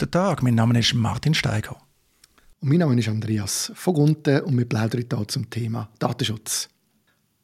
Guten Tag, mein Name ist Martin Steiger. Und mein Name ist Andreas von Gunten und wir plaudern hier zum Thema Datenschutz.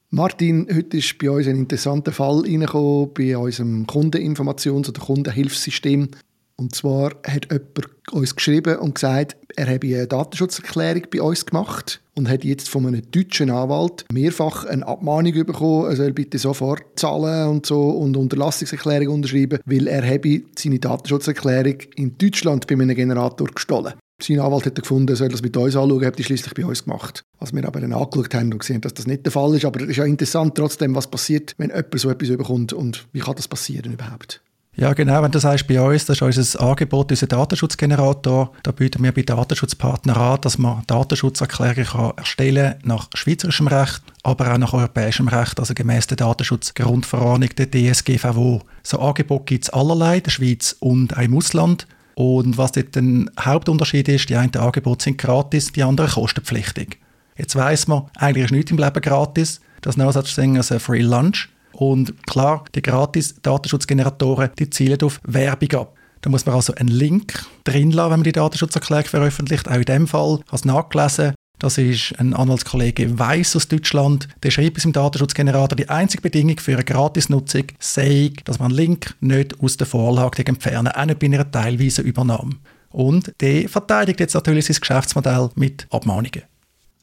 Martin, heute ist bei uns ein interessanter Fall reingekommen bei unserem Kundeninformations- oder Kundenhilfssystem. Und zwar hat jemand uns geschrieben und gesagt, er habe eine Datenschutzerklärung bei uns gemacht und hat jetzt von einem deutschen Anwalt mehrfach eine Abmahnung bekommen, er soll bitte sofort zahlen und so und Unterlassungserklärung unterschreiben, weil er habe seine Datenschutzerklärung in Deutschland bei einem Generator gestohlen. Sein Anwalt hat gefunden, er soll das mit uns anschauen, hat die schließlich bei uns gemacht. Was wir aber dann angeschaut haben und gesehen, dass das nicht der Fall ist. Aber es ist ja interessant trotzdem, was passiert, wenn jemand so etwas überkommt und wie kann das passieren überhaupt. Ja, genau, wenn du sagst, bei uns, das ist unser Angebot, unser Datenschutzgenerator, da bieten wir bei Datenschutzpartnern an, dass man Datenschutzerklärungen erstellen kann nach schweizerischem Recht, aber auch nach europäischem Recht, also gemäß der Datenschutzgrundverordnung, der DSGVO. So Angebot gibt es allerlei, in der Schweiz und auch im Ausland. Und was dort der Hauptunterschied ist, die einen Angebote sind gratis, die anderen kostenpflichtig. Jetzt weiss man, eigentlich ist nichts im Leben gratis. Das thing as a free lunch. Und klar, die gratis Datenschutzgeneratoren, die zielen auf Werbung ab. Da muss man also einen Link drin lassen, wenn man die Datenschutzerklärung veröffentlicht. Auch in dem Fall, hast du nachgelesen, das ist ein Anwaltskollege Weiss aus Deutschland. Der schreibt es im Datenschutzgenerator, die einzige Bedingung für eine Gratisnutzung sei, dass man einen Link nicht aus der Vorlage entfernen, auch nicht bei einer teilweisen Übernahme. Und der verteidigt jetzt natürlich sein Geschäftsmodell mit Abmahnungen.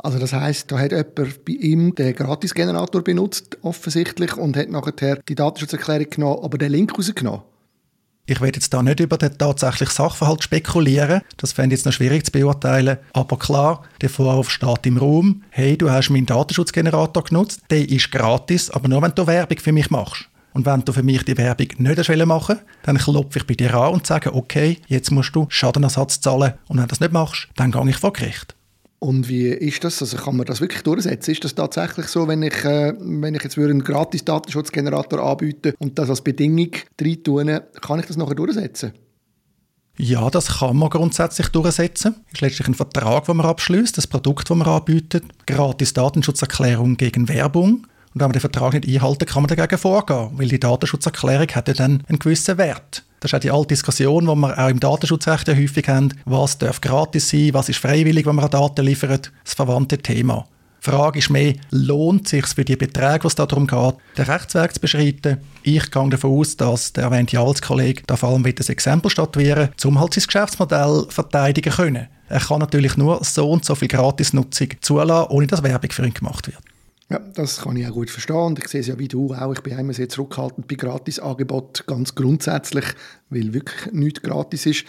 Also das heißt, da hat jemand bei ihm den Gratisgenerator benutzt, offensichtlich, und hat nachher die Datenschutzerklärung genommen, aber den Link rausgenommen. Ich werde jetzt da nicht über den tatsächlichen Sachverhalt spekulieren. Das fände ich jetzt noch schwierig zu beurteilen. Aber klar, der Vorwurf steht im Raum. Hey, du hast meinen Datenschutzgenerator genutzt. Der ist gratis, aber nur wenn du Werbung für mich machst. Und wenn du für mich die Werbung nicht machen dann klopfe ich bei dir an und sage, okay, jetzt musst du Schadenersatz zahlen. Und wenn du das nicht machst, dann gehe ich vor Gericht. Und wie ist das? Also kann man das wirklich durchsetzen? Ist das tatsächlich so, wenn ich, äh, wenn ich jetzt einen gratis Datenschutzgenerator anbiete und das als Bedingung rein tun, kann ich das nachher durchsetzen? Ja, das kann man grundsätzlich durchsetzen. Das ist letztlich ein Vertrag, den man abschließt, das Produkt, das man anbietet, gratis Datenschutzerklärung gegen Werbung. Und wenn man den Vertrag nicht einhalten, kann man dagegen vorgehen, weil die Datenschutzerklärung hat ja dann einen gewissen Wert. Das ist auch die alte Diskussion, die wir auch im Datenschutzrecht ja häufig haben. Was darf gratis sein, was ist freiwillig, wenn man Daten liefert? Das verwandte Thema. Die Frage ist mehr, lohnt es sich für die Beträge, was es darum geht, den Rechtsweg zu beschreiten? Ich gehe davon aus, dass der erwähnte Altskollege da vor allem ein Exempel statuieren um halt sein Geschäftsmodell verteidigen können. Er kann natürlich nur so und so viel Gratisnutzung zulassen, ohne dass Werbung für ihn gemacht wird. Ja, das kann ich auch gut verstehen und ich sehe es ja wie du auch. Ich bin immer sehr zurückhaltend bei Gratisangeboten, ganz grundsätzlich, weil wirklich nichts gratis ist.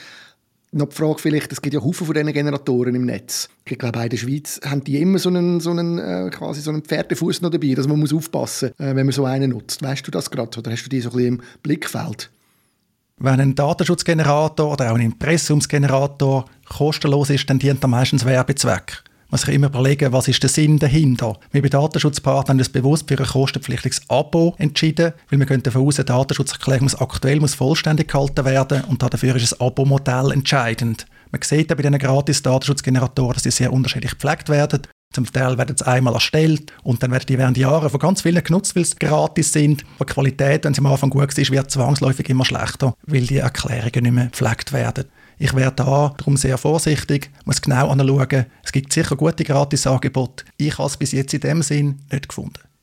Noch die Frage vielleicht, es gibt ja Haufen von diesen Generatoren im Netz. Ich glaube, in der Schweiz haben die immer so einen, so einen, äh, quasi so einen Pferdefuß noch dabei, dass man muss aufpassen muss, äh, wenn man so einen nutzt. Weißt du das gerade oder hast du die so ein bisschen im Blickfeld? Wenn ein Datenschutzgenerator oder auch ein Impressumsgenerator kostenlos ist, dann dient er meistens Werbezweck muss sich immer überlegen, was ist der Sinn dahinter. Wir bei Datenschutzpartnern haben uns bewusst für ein kostenpflichtiges Abo entschieden, weil wir davon aus, eine Datenschutzerklärung muss aktuell muss vollständig gehalten werden und dafür ist das Abo-Modell entscheidend. Man sieht bei diesen gratis Datenschutzgeneratoren, dass die sehr unterschiedlich gepflegt werden. Zum Teil werden sie einmal erstellt und dann werden die während Jahren von ganz vielen genutzt, weil sie gratis sind. Aber die Qualität, wenn sie am Anfang gut ist, wird zwangsläufig immer schlechter, weil die Erklärungen nicht mehr gepflegt werden. Ich wäre da darum sehr vorsichtig, muss genau anschauen. Es gibt sicher gute Gratisangebote. Ich habe es bis jetzt in dem Sinn nicht gefunden.